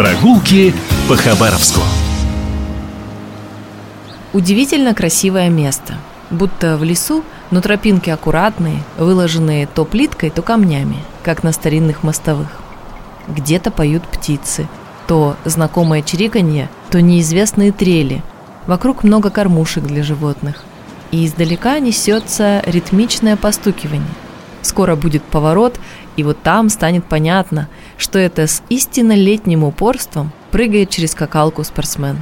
Прогулки по Хабаровску. Удивительно красивое место. Будто в лесу, но тропинки аккуратные, выложенные то плиткой, то камнями, как на старинных мостовых. Где-то поют птицы, то знакомое чириканье, то неизвестные трели. Вокруг много кормушек для животных. И издалека несется ритмичное постукивание. Скоро будет поворот, и вот там станет понятно, что это с истинно летним упорством прыгает через скакалку спортсмен.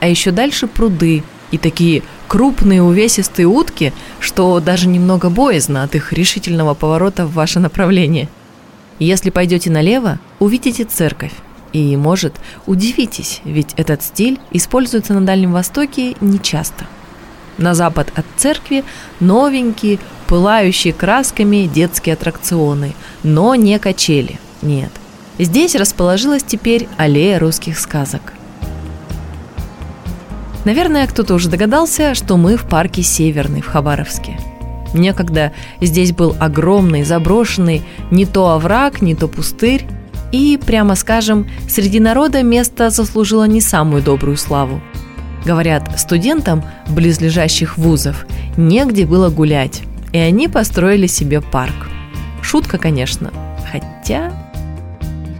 А еще дальше пруды и такие крупные увесистые утки, что даже немного боязно от их решительного поворота в ваше направление. Если пойдете налево, увидите церковь. И, может, удивитесь, ведь этот стиль используется на Дальнем Востоке нечасто. На запад от церкви новенькие, пылающие красками детские аттракционы, но не качели, нет. Здесь расположилась теперь аллея русских сказок. Наверное, кто-то уже догадался, что мы в парке Северный в Хабаровске. Некогда здесь был огромный, заброшенный не то овраг, не то пустырь, и, прямо скажем, среди народа место заслужило не самую добрую славу. Говорят, студентам близлежащих вузов негде было гулять, и они построили себе парк. Шутка, конечно, хотя...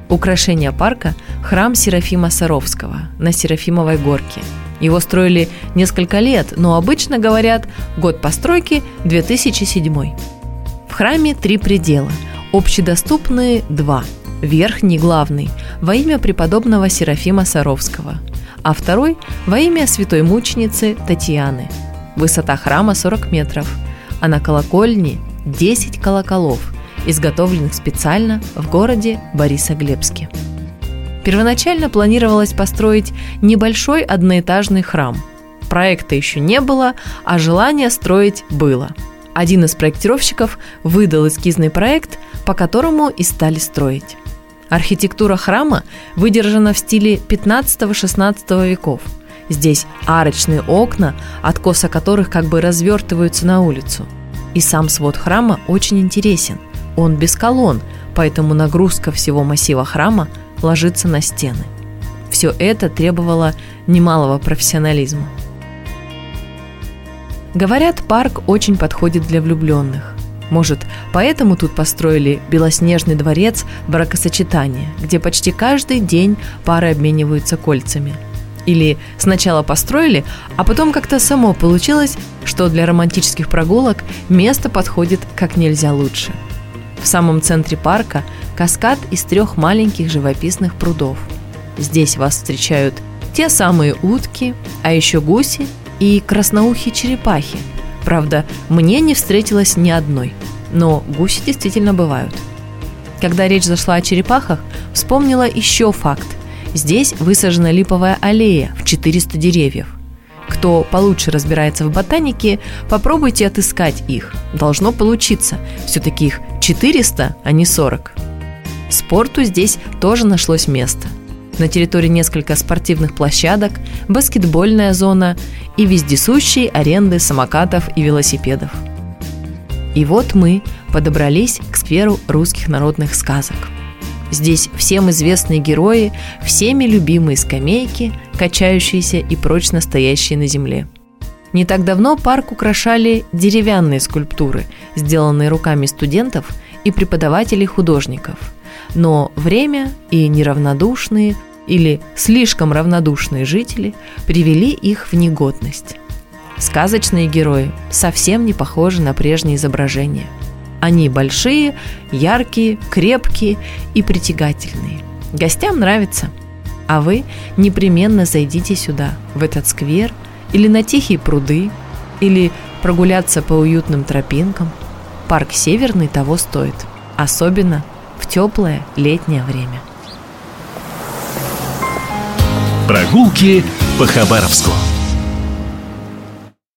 Украшение парка – храм Серафима Саровского на Серафимовой горке – его строили несколько лет, но обычно говорят год постройки 2007. В храме три предела. Общедоступные – два. Верхний, главный, во имя преподобного Серафима Саровского, а второй – во имя святой мученицы Татьяны. Высота храма 40 метров, а на колокольне 10 колоколов, изготовленных специально в городе Борисоглебске. Первоначально планировалось построить небольшой одноэтажный храм. Проекта еще не было, а желание строить было. Один из проектировщиков выдал эскизный проект, по которому и стали строить. Архитектура храма выдержана в стиле 15-16 веков. Здесь арочные окна, откоса которых как бы развертываются на улицу. И сам свод храма очень интересен. Он без колонн, поэтому нагрузка всего массива храма ложиться на стены. Все это требовало немалого профессионализма. Говорят, парк очень подходит для влюбленных. Может, поэтому тут построили белоснежный дворец бракосочетания, где почти каждый день пары обмениваются кольцами. Или сначала построили, а потом как-то само получилось, что для романтических прогулок место подходит как нельзя лучше. В самом центре парка каскад из трех маленьких живописных прудов. Здесь вас встречают те самые утки, а еще гуси и красноухие черепахи. Правда, мне не встретилось ни одной, но гуси действительно бывают. Когда речь зашла о черепахах, вспомнила еще факт. Здесь высажена липовая аллея в 400 деревьев. Кто получше разбирается в ботанике, попробуйте отыскать их. Должно получиться. Все-таки их 400, а не 40. Спорту здесь тоже нашлось место. На территории несколько спортивных площадок, баскетбольная зона и вездесущие аренды самокатов и велосипедов. И вот мы подобрались к скверу русских народных сказок. Здесь всем известные герои, всеми любимые скамейки, качающиеся и прочно стоящие на земле. Не так давно парк украшали деревянные скульптуры, сделанные руками студентов и преподавателей художников – но время и неравнодушные или слишком равнодушные жители привели их в негодность. Сказочные герои совсем не похожи на прежние изображения. Они большие, яркие, крепкие и притягательные. Гостям нравится. А вы непременно зайдите сюда, в этот сквер, или на тихие пруды, или прогуляться по уютным тропинкам. Парк Северный того стоит. Особенно в теплое летнее время. Прогулки по Хабаровску.